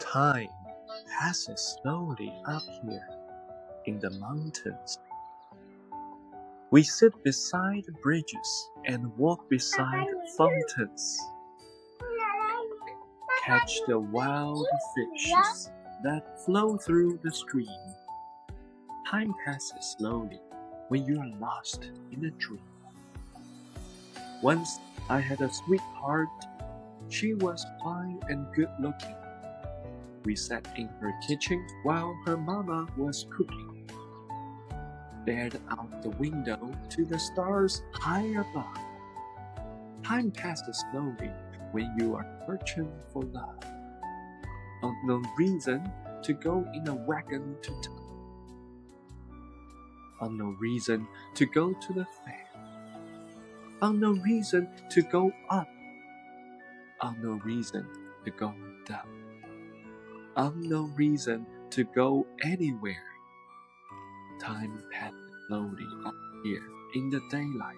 Time passes slowly up here in the mountains. We sit beside bridges and walk beside fountains. Catch the wild fishes that flow through the stream. Time passes slowly when you are lost in a dream. Once I had a sweetheart. She was fine and good looking. We sat in her kitchen while her mama was cooking. Stared out the window to the stars high above. Time passes slowly when you are searching for love. Unknown reason to go in a wagon to town. Unknown reason to go to the fair. Unknown reason to go up. Unknown reason to go down. Unknown reason to go anywhere. Time passes slowly up here in the daylight.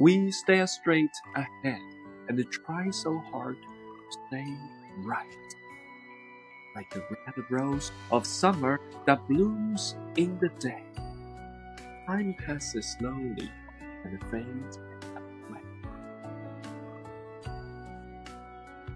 We stare straight ahead and try so hard to stay right. Like the red rose of summer that blooms in the day. Time passes slowly and fades